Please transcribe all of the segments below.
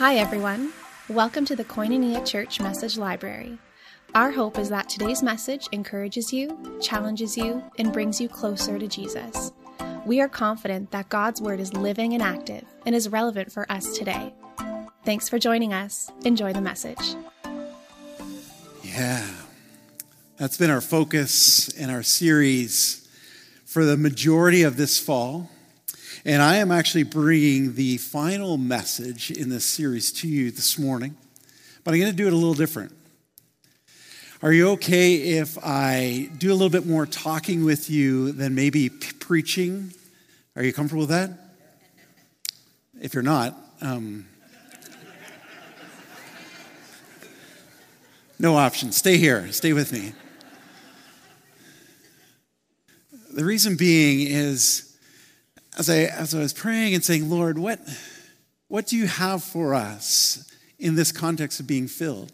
Hi, everyone. Welcome to the Koinonia Church Message Library. Our hope is that today's message encourages you, challenges you, and brings you closer to Jesus. We are confident that God's Word is living and active and is relevant for us today. Thanks for joining us. Enjoy the message. Yeah, that's been our focus in our series for the majority of this fall. And I am actually bringing the final message in this series to you this morning, but I'm going to do it a little different. Are you okay if I do a little bit more talking with you than maybe preaching? Are you comfortable with that? If you're not, um, no option. Stay here. Stay with me. The reason being is as I, as I was praying and saying, Lord, what, what do you have for us in this context of being filled?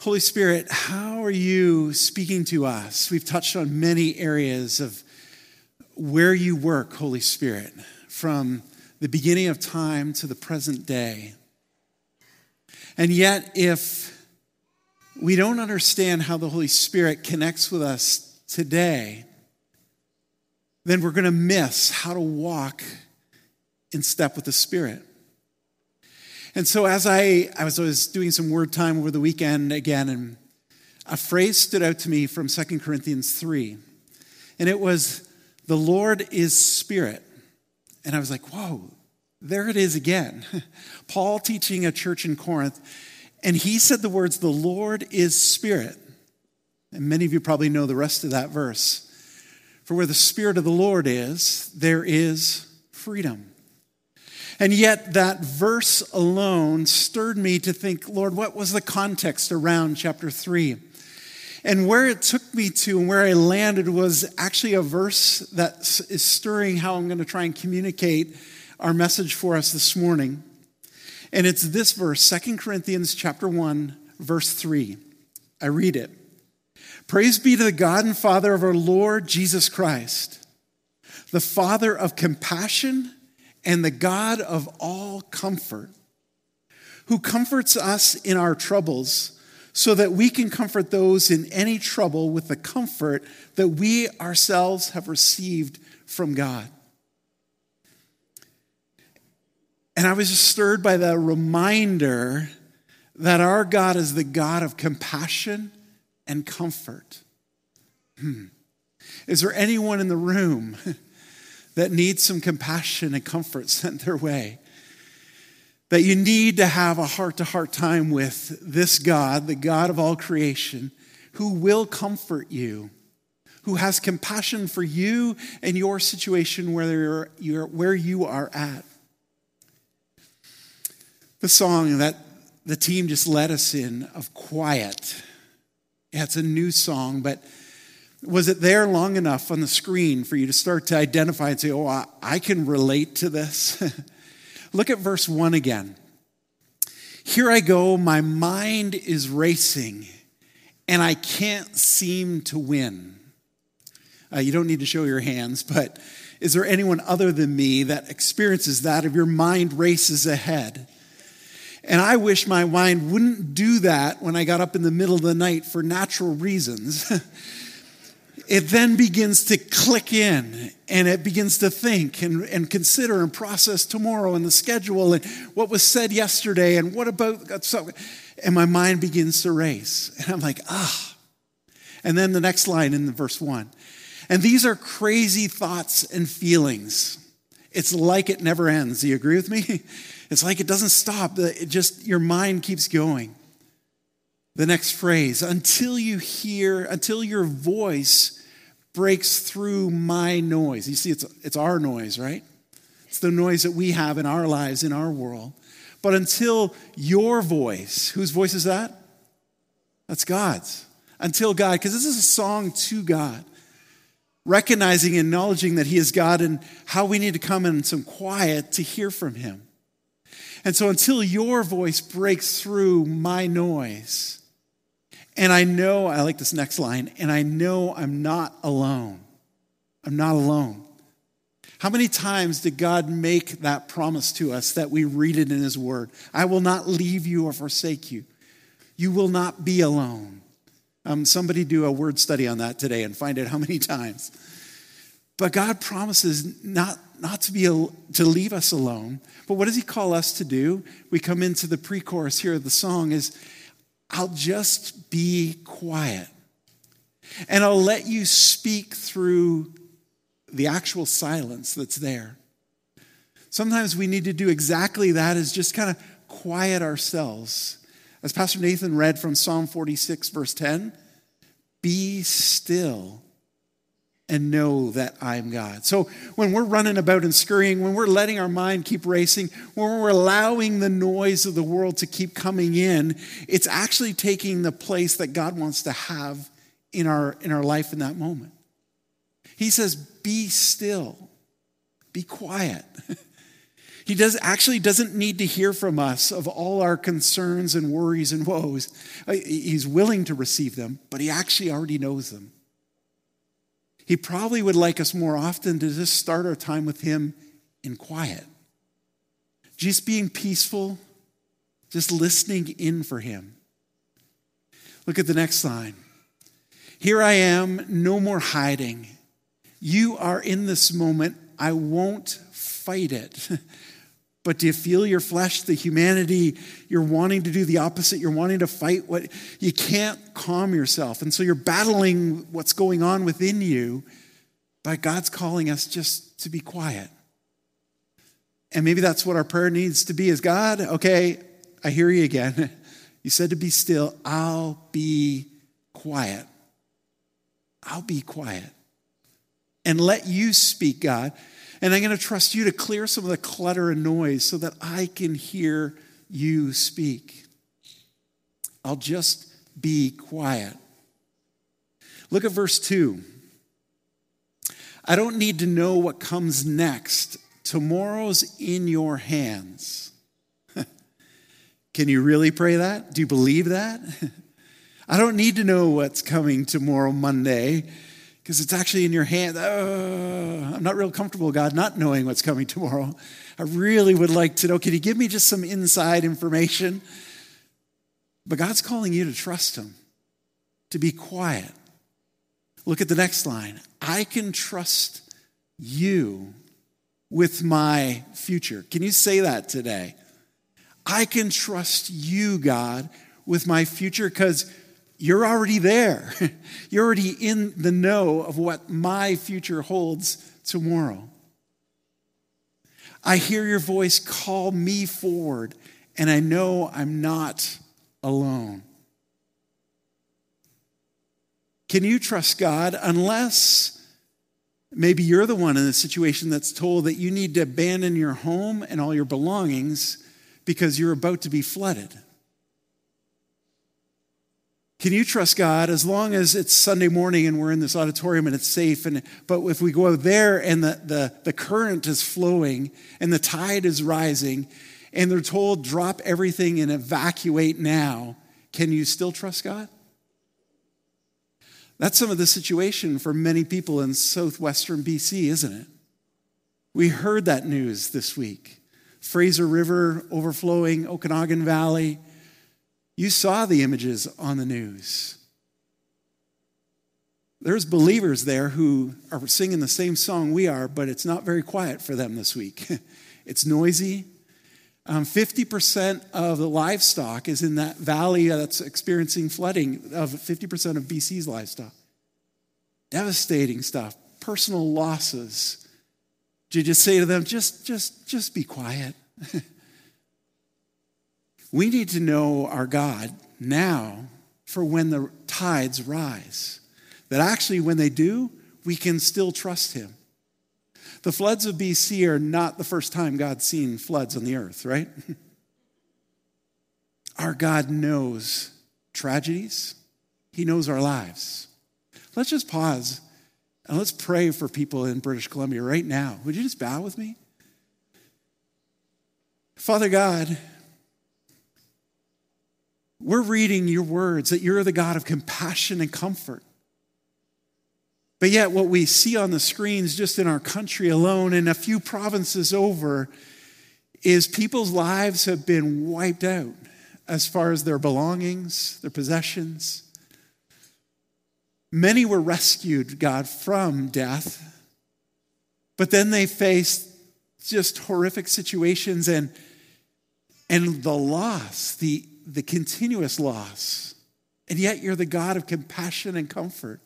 Holy Spirit, how are you speaking to us? We've touched on many areas of where you work, Holy Spirit, from the beginning of time to the present day. And yet, if we don't understand how the Holy Spirit connects with us today, then we're going to miss how to walk in step with the Spirit. And so, as I, I, was, I was doing some word time over the weekend again, and a phrase stood out to me from 2 Corinthians 3. And it was, The Lord is Spirit. And I was like, whoa, there it is again. Paul teaching a church in Corinth, and he said the words, The Lord is Spirit. And many of you probably know the rest of that verse. For where the Spirit of the Lord is, there is freedom. And yet, that verse alone stirred me to think, Lord, what was the context around chapter 3? And where it took me to and where I landed was actually a verse that is stirring how I'm going to try and communicate our message for us this morning. And it's this verse, 2 Corinthians chapter 1, verse 3. I read it. Praise be to the God and Father of our Lord Jesus Christ, the Father of compassion and the God of all comfort, who comforts us in our troubles so that we can comfort those in any trouble with the comfort that we ourselves have received from God. And I was just stirred by the reminder that our God is the God of compassion and comfort. Hmm. Is there anyone in the room that needs some compassion and comfort sent their way? That you need to have a heart to heart time with this God, the God of all creation, who will comfort you, who has compassion for you and your situation where, you're, where you are at. The song that the team just led us in of quiet it's a new song, but was it there long enough on the screen for you to start to identify and say, oh, I, I can relate to this? Look at verse 1 again. Here I go, my mind is racing, and I can't seem to win. Uh, you don't need to show your hands, but is there anyone other than me that experiences that if your mind races ahead? And I wish my mind wouldn't do that when I got up in the middle of the night for natural reasons. it then begins to click in and it begins to think and, and consider and process tomorrow and the schedule and what was said yesterday and what about so and my mind begins to race. And i'm like ah. And then the next line in the verse one. And these are crazy thoughts and feelings. It's like it never ends. Do you agree with me It's like it doesn't stop. It just your mind keeps going. The next phrase, until you hear, until your voice breaks through my noise. You see, it's, it's our noise, right? It's the noise that we have in our lives, in our world. But until your voice, whose voice is that? That's God's. Until God, because this is a song to God, recognizing and acknowledging that He is God and how we need to come in some quiet to hear from Him. And so until your voice breaks through my noise, and I know, I like this next line, and I know I'm not alone. I'm not alone. How many times did God make that promise to us that we read it in His Word? I will not leave you or forsake you. You will not be alone. Um, somebody do a word study on that today and find out how many times. But God promises not, not to, be to leave us alone. But what does He call us to do? We come into the pre chorus here of the song is, I'll just be quiet. And I'll let you speak through the actual silence that's there. Sometimes we need to do exactly that, is just kind of quiet ourselves. As Pastor Nathan read from Psalm 46, verse 10, be still and know that I'm God. So when we're running about and scurrying, when we're letting our mind keep racing, when we're allowing the noise of the world to keep coming in, it's actually taking the place that God wants to have in our, in our life in that moment. He says, Be still, be quiet. he does, actually doesn't need to hear from us of all our concerns and worries and woes. Uh, he's willing to receive them, but he actually already knows them. He probably would like us more often to just start our time with him in quiet, just being peaceful, just listening in for him. Look at the next line. Here I am, no more hiding. You are in this moment. I won't fight it. But do you feel your flesh, the humanity? You're wanting to do the opposite. You're wanting to fight what you can't calm yourself. And so you're battling what's going on within you. But God's calling us just to be quiet. And maybe that's what our prayer needs to be is God, okay, I hear you again. You said to be still. I'll be quiet. I'll be quiet and let you speak, God. And I'm going to trust you to clear some of the clutter and noise so that I can hear you speak. I'll just be quiet. Look at verse 2. I don't need to know what comes next. Tomorrow's in your hands. Can you really pray that? Do you believe that? I don't need to know what's coming tomorrow, Monday because it's actually in your hand. Oh, I'm not real comfortable, God, not knowing what's coming tomorrow. I really would like to know. Can you give me just some inside information? But God's calling you to trust Him, to be quiet. Look at the next line. I can trust you with my future. Can you say that today? I can trust you, God, with my future because you're already there. You're already in the know of what my future holds tomorrow. I hear your voice call me forward, and I know I'm not alone. Can you trust God unless maybe you're the one in the situation that's told that you need to abandon your home and all your belongings because you're about to be flooded? Can you trust God as long as it's Sunday morning and we're in this auditorium and it's safe? And but if we go there and the, the, the current is flowing and the tide is rising and they're told drop everything and evacuate now, can you still trust God? That's some of the situation for many people in southwestern BC, isn't it? We heard that news this week. Fraser River overflowing, Okanagan Valley. You saw the images on the news. There's believers there who are singing the same song we are, but it's not very quiet for them this week. it's noisy. Um, 50% of the livestock is in that valley that's experiencing flooding of 50% of BC's livestock. Devastating stuff, personal losses. Did you just say to them, just, just, just be quiet? We need to know our God now for when the tides rise. That actually, when they do, we can still trust Him. The floods of BC are not the first time God's seen floods on the earth, right? our God knows tragedies, He knows our lives. Let's just pause and let's pray for people in British Columbia right now. Would you just bow with me? Father God, we're reading your words that you're the God of compassion and comfort. But yet, what we see on the screens just in our country alone and a few provinces over is people's lives have been wiped out as far as their belongings, their possessions. Many were rescued, God, from death, but then they faced just horrific situations and, and the loss, the, the continuous loss. And yet you're the God of compassion and comfort.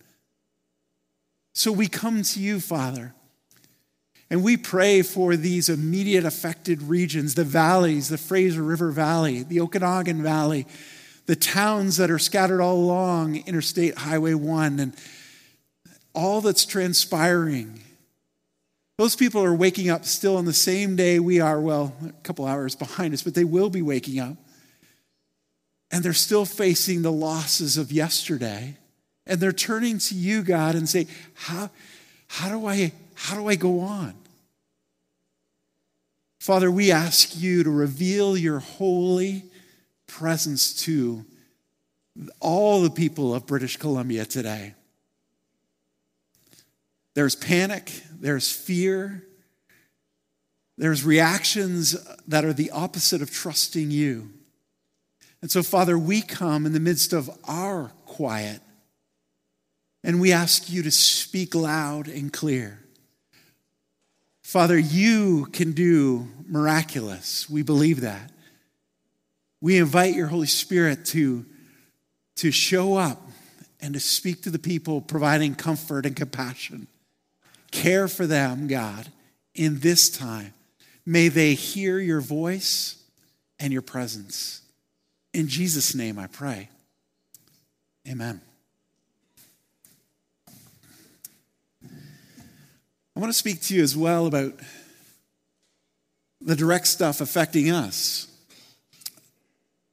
So we come to you, Father, and we pray for these immediate affected regions the valleys, the Fraser River Valley, the Okanagan Valley, the towns that are scattered all along Interstate Highway 1, and all that's transpiring. Those people are waking up still on the same day we are, well, a couple hours behind us, but they will be waking up. And they're still facing the losses of yesterday. And they're turning to you, God, and say, How, how, do, I, how do I go on? Father, we ask you to reveal your holy presence to all the people of British Columbia today. There's panic, there's fear, there's reactions that are the opposite of trusting you. And so, Father, we come in the midst of our quiet and we ask you to speak loud and clear. Father, you can do miraculous. We believe that. We invite your Holy Spirit to, to show up and to speak to the people, providing comfort and compassion. Care for them, God, in this time. May they hear your voice and your presence. In Jesus' name I pray. Amen. I want to speak to you as well about the direct stuff affecting us.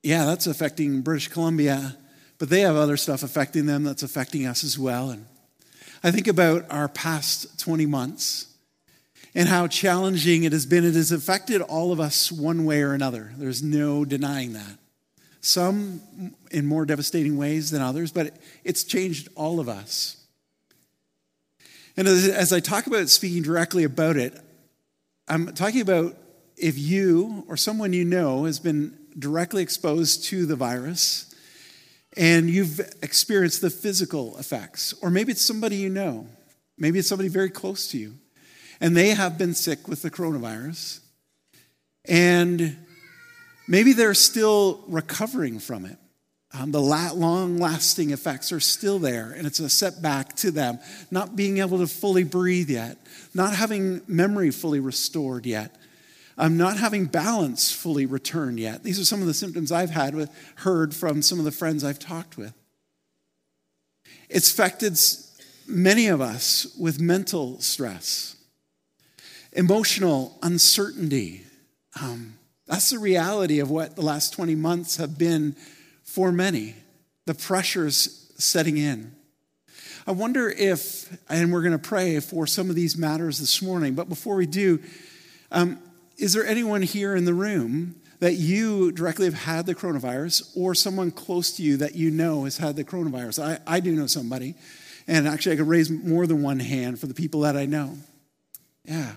Yeah, that's affecting British Columbia, but they have other stuff affecting them that's affecting us as well. And I think about our past 20 months and how challenging it has been. It has affected all of us one way or another. There's no denying that. Some in more devastating ways than others, but it's changed all of us. And as, as I talk about speaking directly about it, I'm talking about if you or someone you know has been directly exposed to the virus and you've experienced the physical effects, or maybe it's somebody you know, maybe it's somebody very close to you, and they have been sick with the coronavirus, and maybe they're still recovering from it. Um, the long lasting effects are still there, and it's a setback to them. Not being able to fully breathe yet, not having memory fully restored yet, um, not having balance fully returned yet. These are some of the symptoms I've had with, heard from some of the friends I've talked with. It's affected many of us with mental stress, emotional uncertainty. Um, that's the reality of what the last 20 months have been for many, the pressures setting in. I wonder if, and we're going to pray for some of these matters this morning, but before we do, um, is there anyone here in the room that you directly have had the coronavirus or someone close to you that you know has had the coronavirus? I, I do know somebody, and actually, I could raise more than one hand for the people that I know. Yeah,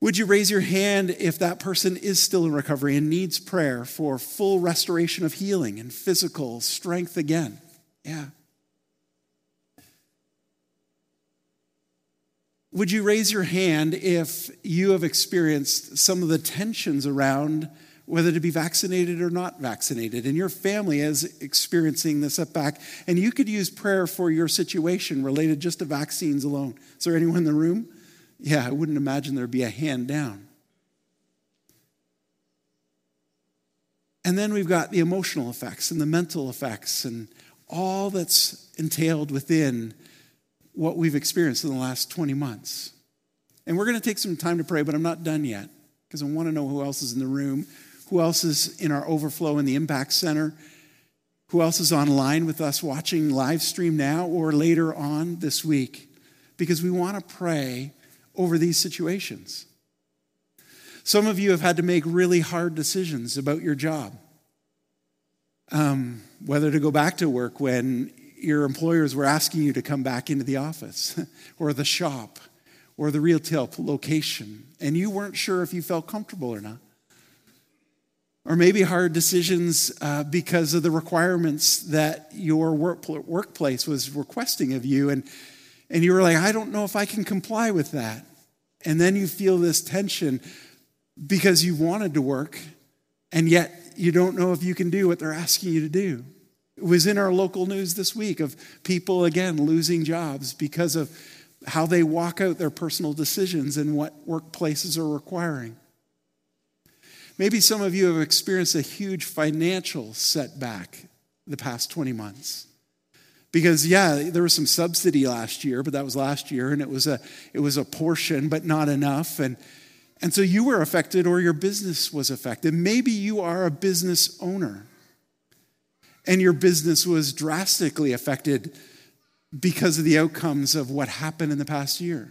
would you raise your hand if that person is still in recovery and needs prayer for full restoration of healing and physical strength again? Yeah. Would you raise your hand if you have experienced some of the tensions around whether to be vaccinated or not vaccinated, and your family is experiencing the setback, and you could use prayer for your situation related just to vaccines alone? Is there anyone in the room? Yeah, I wouldn't imagine there'd be a hand down. And then we've got the emotional effects and the mental effects and all that's entailed within what we've experienced in the last 20 months. And we're going to take some time to pray, but I'm not done yet because I want to know who else is in the room, who else is in our overflow in the Impact Center, who else is online with us watching live stream now or later on this week, because we want to pray over these situations. Some of you have had to make really hard decisions about your job. Um, whether to go back to work when your employers were asking you to come back into the office or the shop or the retail location, and you weren't sure if you felt comfortable or not. Or maybe hard decisions uh, because of the requirements that your work, workplace was requesting of you, and, and you were like, I don't know if I can comply with that. And then you feel this tension because you wanted to work, and yet you don't know if you can do what they're asking you to do. It was in our local news this week of people, again, losing jobs because of how they walk out their personal decisions and what workplaces are requiring. Maybe some of you have experienced a huge financial setback the past 20 months. Because yeah, there was some subsidy last year, but that was last year and it was a it was a portion but not enough and and so you were affected or your business was affected. Maybe you are a business owner and your business was drastically affected because of the outcomes of what happened in the past year.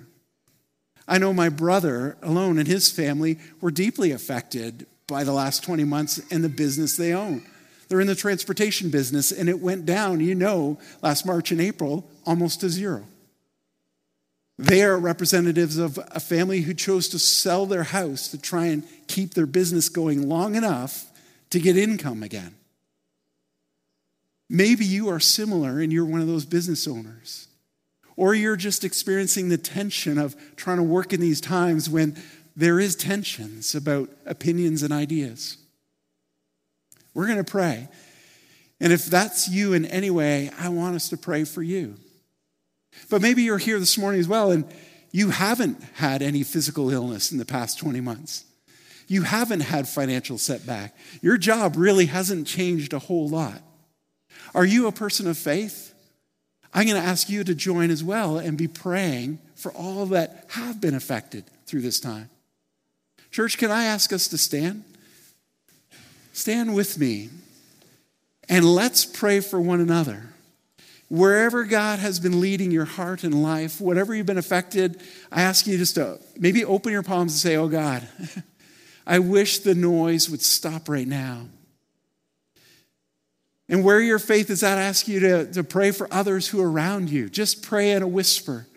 I know my brother alone and his family were deeply affected by the last 20 months and the business they own. They're in the transportation business and it went down, you know, last March and April almost to zero. They are representatives of a family who chose to sell their house to try and keep their business going long enough to get income again. Maybe you are similar and you're one of those business owners. Or you're just experiencing the tension of trying to work in these times when there is tensions about opinions and ideas. We're going to pray. And if that's you in any way, I want us to pray for you. But maybe you're here this morning as well and you haven't had any physical illness in the past 20 months. You haven't had financial setback. Your job really hasn't changed a whole lot. Are you a person of faith? I'm going to ask you to join as well and be praying for all that have been affected through this time. Church, can I ask us to stand? Stand with me and let's pray for one another. Wherever God has been leading your heart and life, whatever you've been affected, I ask you just to maybe open your palms and say, Oh God, I wish the noise would stop right now. And where your faith is at, I ask you to, to pray for others who are around you. Just pray in a whisper,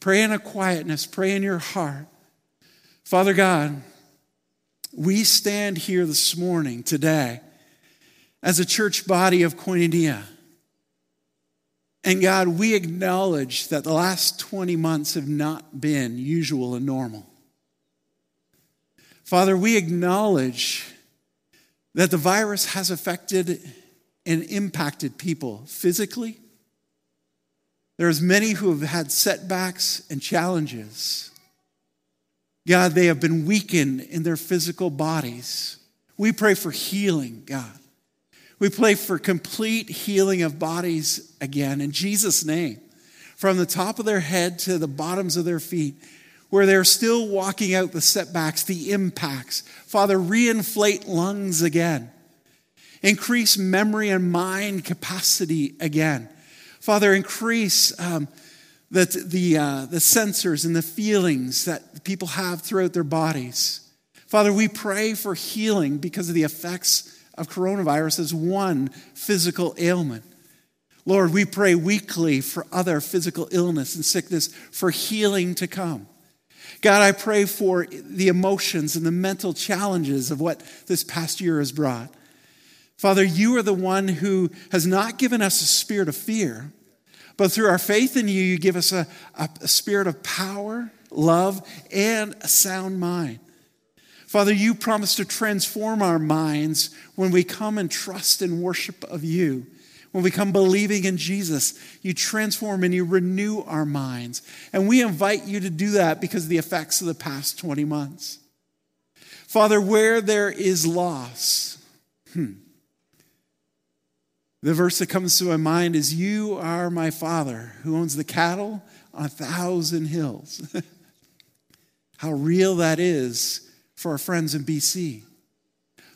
pray in a quietness, pray in your heart. Father God, we stand here this morning, today, as a church body of Koinonia. And God, we acknowledge that the last 20 months have not been usual and normal. Father, we acknowledge that the virus has affected and impacted people physically. There's many who have had setbacks and challenges. God, they have been weakened in their physical bodies. We pray for healing, God. We pray for complete healing of bodies again in Jesus' name, from the top of their head to the bottoms of their feet, where they're still walking out the setbacks, the impacts. Father, reinflate lungs again, increase memory and mind capacity again. Father, increase um, the, the, uh, the sensors and the feelings that people have throughout their bodies. Father, we pray for healing because of the effects of coronavirus as one physical ailment. Lord, we pray weekly for other physical illness and sickness for healing to come. God, I pray for the emotions and the mental challenges of what this past year has brought. Father, you are the one who has not given us a spirit of fear, but through our faith in you, you give us a, a, a spirit of power, love, and a sound mind. Father, you promise to transform our minds when we come and trust and worship of you. When we come believing in Jesus, you transform and you renew our minds. And we invite you to do that because of the effects of the past 20 months. Father, where there is loss, hmm, the verse that comes to my mind is You are my Father who owns the cattle on a thousand hills. How real that is for our friends in BC,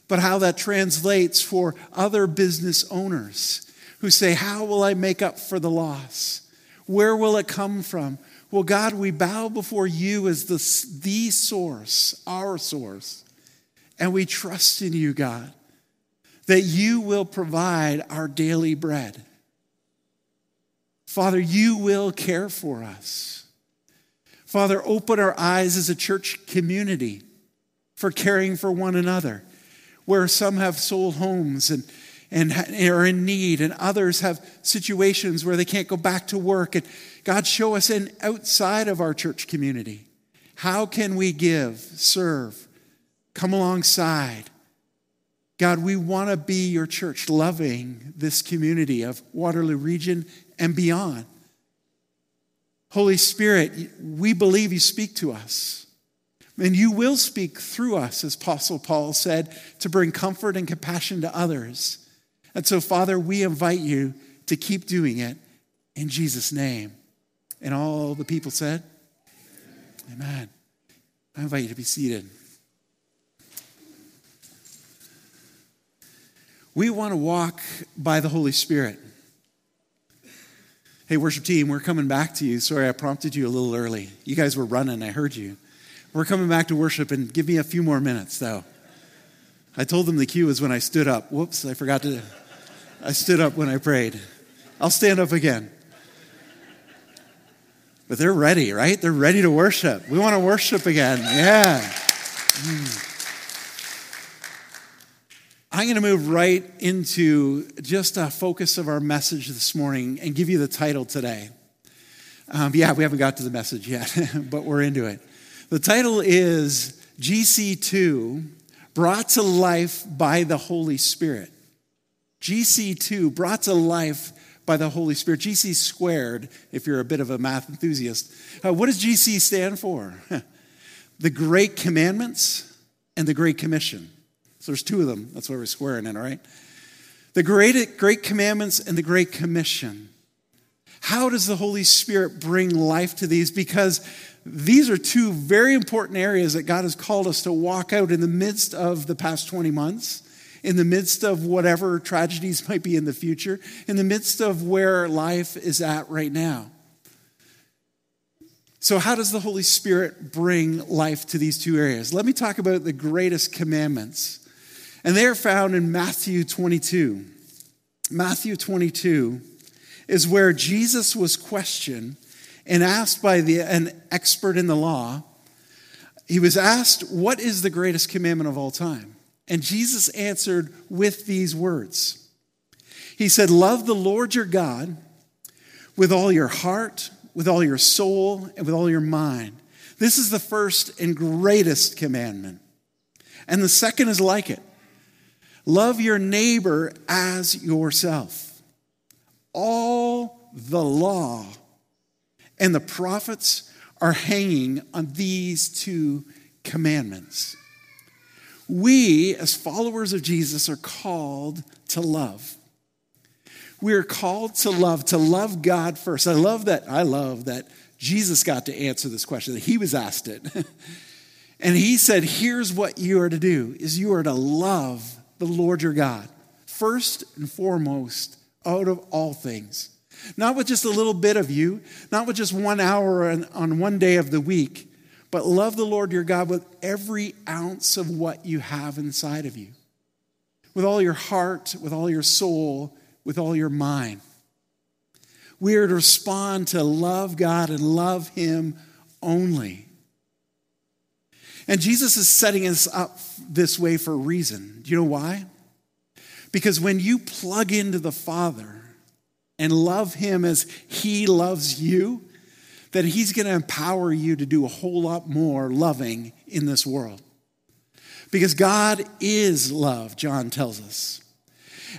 but how that translates for other business owners who say, How will I make up for the loss? Where will it come from? Well, God, we bow before you as the, the source, our source, and we trust in you, God, that you will provide our daily bread. Father, you will care for us. Father, open our eyes as a church community for caring for one another, where some have sold homes and, and are in need, and others have situations where they can't go back to work. And God, show us in outside of our church community. How can we give, serve, come alongside? God, we want to be your church, loving this community of Waterloo region and beyond. Holy Spirit, we believe you speak to us. And you will speak through us, as Apostle Paul said, to bring comfort and compassion to others. And so, Father, we invite you to keep doing it in Jesus' name. And all the people said, Amen. I invite you to be seated. We want to walk by the Holy Spirit. Hey, worship team, we're coming back to you. Sorry, I prompted you a little early. You guys were running, I heard you. We're coming back to worship, and give me a few more minutes, though. I told them the cue was when I stood up. Whoops, I forgot to. I stood up when I prayed. I'll stand up again. But they're ready, right? They're ready to worship. We want to worship again. Yeah. Mm. I'm going to move right into just a focus of our message this morning and give you the title today. Um, yeah, we haven't got to the message yet, but we're into it. The title is GC2 Brought to Life by the Holy Spirit. GC2 Brought to Life by the Holy Spirit. GC squared, if you're a bit of a math enthusiast. Uh, what does GC stand for? the Great Commandments and the Great Commission. So there's two of them. That's why we're squaring it, all right? The great, great commandments and the great commission. How does the Holy Spirit bring life to these? Because these are two very important areas that God has called us to walk out in the midst of the past 20 months, in the midst of whatever tragedies might be in the future, in the midst of where life is at right now. So, how does the Holy Spirit bring life to these two areas? Let me talk about the greatest commandments. And they are found in Matthew 22. Matthew 22 is where Jesus was questioned and asked by the, an expert in the law. He was asked, What is the greatest commandment of all time? And Jesus answered with these words He said, Love the Lord your God with all your heart, with all your soul, and with all your mind. This is the first and greatest commandment. And the second is like it Love your neighbor as yourself. All the law and the prophets are hanging on these two commandments. We, as followers of Jesus, are called to love. We are called to love, to love God first. I love that. I love that Jesus got to answer this question, that he was asked it. and he said, Here's what you are to do is you are to love the Lord your God, first and foremost, out of all things. Not with just a little bit of you, not with just one hour on, on one day of the week, but love the Lord your God with every ounce of what you have inside of you. With all your heart, with all your soul, with all your mind. We are to respond to love God and love Him only. And Jesus is setting us up this way for a reason. Do you know why? Because when you plug into the Father and love Him as He loves you, that He's going to empower you to do a whole lot more loving in this world. Because God is love, John tells us.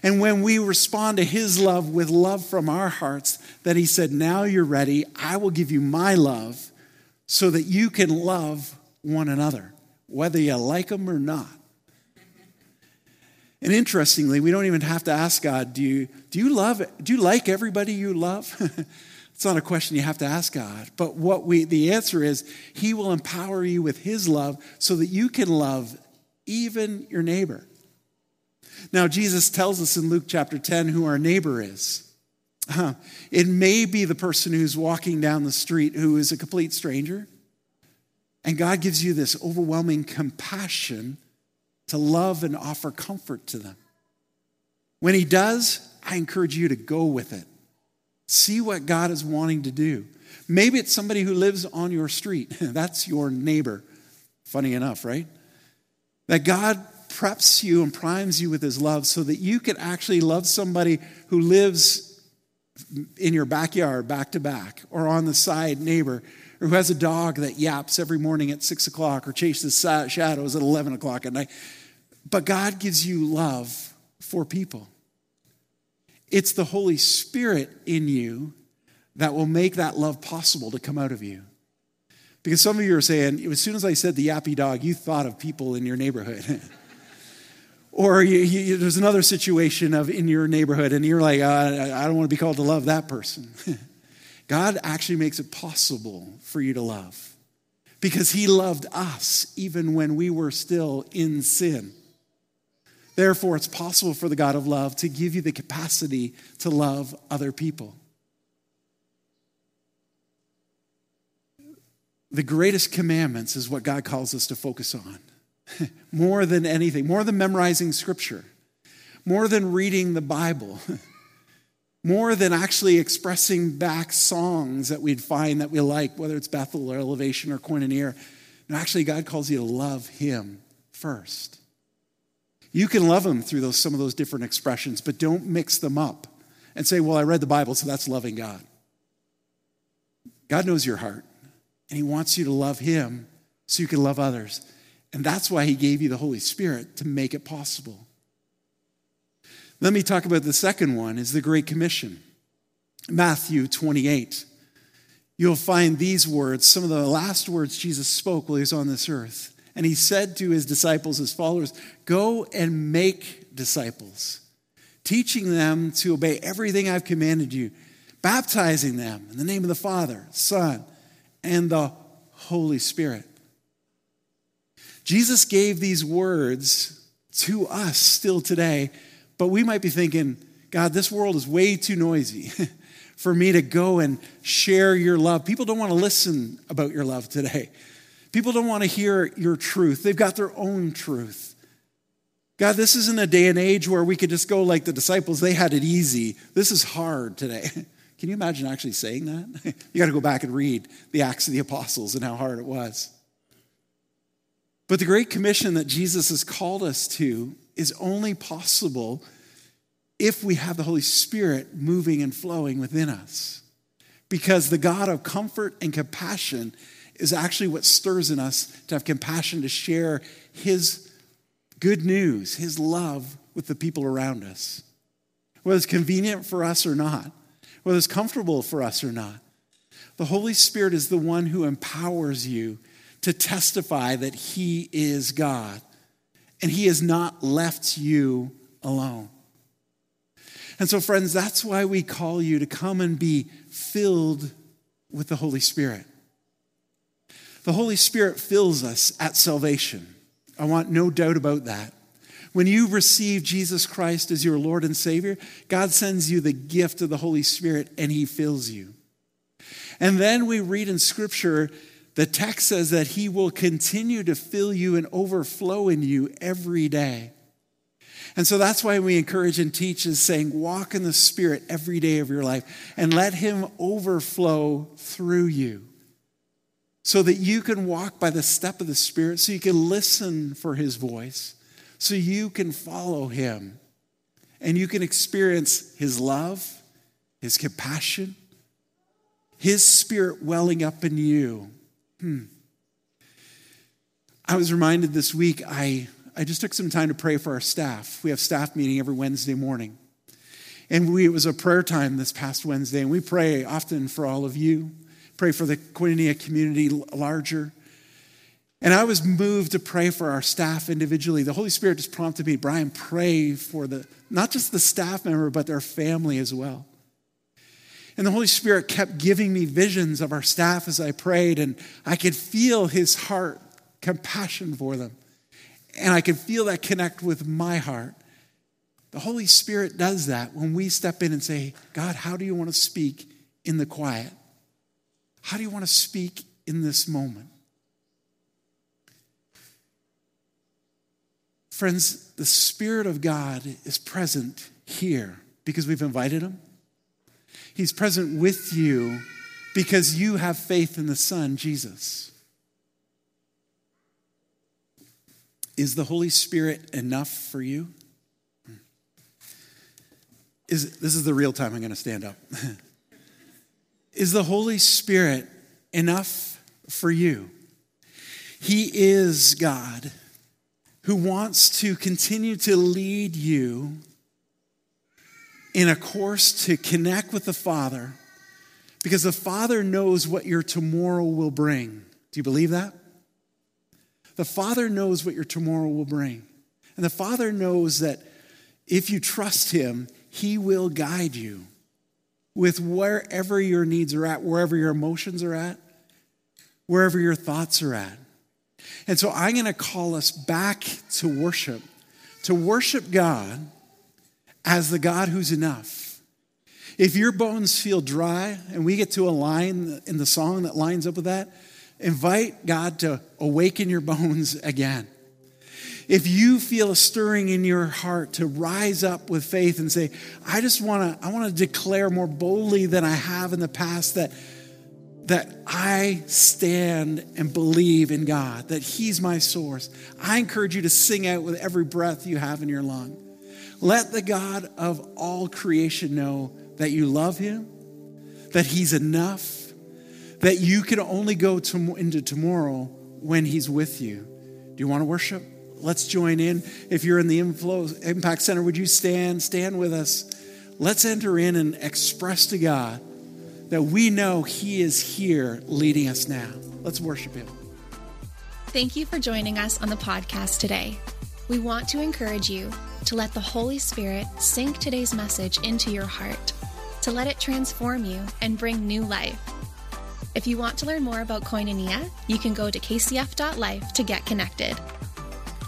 And when we respond to His love with love from our hearts, that He said, Now you're ready, I will give you my love so that you can love one another, whether you like them or not. And interestingly, we don't even have to ask God, do you, do you love, do you like everybody you love? it's not a question you have to ask God. But what we, the answer is, He will empower you with His love so that you can love even your neighbor. Now, Jesus tells us in Luke chapter 10 who our neighbor is. Uh-huh. It may be the person who's walking down the street who is a complete stranger. And God gives you this overwhelming compassion to love and offer comfort to them. When He does, I encourage you to go with it. See what God is wanting to do. Maybe it's somebody who lives on your street. That's your neighbor. Funny enough, right? That God preps you and primes you with his love so that you can actually love somebody who lives in your backyard back to back or on the side neighbor or who has a dog that yaps every morning at six o'clock or chases shadows at 11 o'clock at night. But God gives you love for people. It's the Holy Spirit in you that will make that love possible to come out of you. Because some of you are saying, as soon as I said the yappy dog, you thought of people in your neighborhood. or you, you, there's another situation of in your neighborhood, and you're like, uh, I don't want to be called to love that person. God actually makes it possible for you to love because He loved us even when we were still in sin. Therefore, it's possible for the God of love to give you the capacity to love other people. The greatest commandments is what God calls us to focus on. more than anything, more than memorizing scripture, more than reading the Bible, more than actually expressing back songs that we'd find that we like, whether it's Bethel or Elevation or Koinonia. No, actually, God calls you to love Him first. You can love him through those, some of those different expressions, but don't mix them up and say, Well, I read the Bible, so that's loving God. God knows your heart, and he wants you to love him so you can love others. And that's why he gave you the Holy Spirit to make it possible. Let me talk about the second one is the Great Commission. Matthew 28. You'll find these words, some of the last words Jesus spoke while he was on this earth. And he said to his disciples, his followers, Go and make disciples, teaching them to obey everything I've commanded you, baptizing them in the name of the Father, Son, and the Holy Spirit. Jesus gave these words to us still today, but we might be thinking, God, this world is way too noisy for me to go and share your love. People don't want to listen about your love today. People don't want to hear your truth, they've got their own truth. God, this isn't a day and age where we could just go like the disciples, they had it easy. This is hard today. Can you imagine actually saying that? you got to go back and read the Acts of the Apostles and how hard it was. But the Great Commission that Jesus has called us to is only possible if we have the Holy Spirit moving and flowing within us. Because the God of comfort and compassion is actually what stirs in us to have compassion to share His good news, His love with the people around us. Whether it's convenient for us or not, whether it's comfortable for us or not. The Holy Spirit is the one who empowers you to testify that He is God and He has not left you alone. And so, friends, that's why we call you to come and be filled with the Holy Spirit. The Holy Spirit fills us at salvation. I want no doubt about that. When you receive Jesus Christ as your Lord and Savior, God sends you the gift of the Holy Spirit and He fills you. And then we read in Scripture, the text says that He will continue to fill you and overflow in you every day. And so that's why we encourage and teach is saying, walk in the Spirit every day of your life and let Him overflow through you so that you can walk by the step of the Spirit, so you can listen for His voice, so you can follow Him, and you can experience His love, His compassion, His Spirit welling up in you. Hmm. I was reminded this week, I, I just took some time to pray for our staff. We have staff meeting every Wednesday morning. And we, it was a prayer time this past Wednesday, and we pray often for all of you pray for the Koinonia community larger. And I was moved to pray for our staff individually. The Holy Spirit just prompted me, Bryan, pray for the not just the staff member, but their family as well. And the Holy Spirit kept giving me visions of our staff as I prayed, and I could feel his heart, compassion for them. And I could feel that connect with my heart. The Holy Spirit does that when we step in and say, God, how do you want to speak in the quiet? How do you want to speak in this moment? Friends, the Spirit of God is present here because we've invited Him. He's present with you because you have faith in the Son, Jesus. Is the Holy Spirit enough for you? Is, this is the real time I'm going to stand up. is the Holy Spirit enough for you? He is God who wants to continue to lead you in a course to connect with the Father because the Father knows what your tomorrow will bring. Do you believe that? The Father knows what your tomorrow will bring. And the Father knows that if you trust Him, He will guide you with wherever your needs are at, wherever your emotions are at, wherever your thoughts are at. And so I'm going to call us back to worship, to worship God as the God who's enough. If your bones feel dry, and we get to a line in the song that lines up with that, invite God to awaken your bones again. If you feel a stirring in your heart to rise up with faith and say, I just want to I want to declare more boldly than I have in the past that that I stand and believe in God, that He's my source. I encourage you to sing out with every breath you have in your lung. Let the God of all creation know that you love Him, that He's enough, that you can only go to, into tomorrow when He's with you. Do you want to worship? Let's join in. If you're in the Inflow Impact Center, would you stand? Stand with us. Let's enter in and express to God that we know He is here leading us now. Let's worship Him. Thank you for joining us on the podcast today. We want to encourage you to let the Holy Spirit sink today's message into your heart, to let it transform you and bring new life. If you want to learn more about Koinonia, you can go to kcf.life to get connected.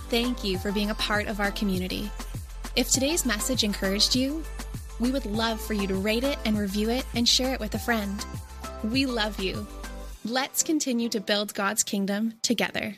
Thank you for being a part of our community. If today's message encouraged you, we would love for you to rate it and review it and share it with a friend. We love you. Let's continue to build God's kingdom together.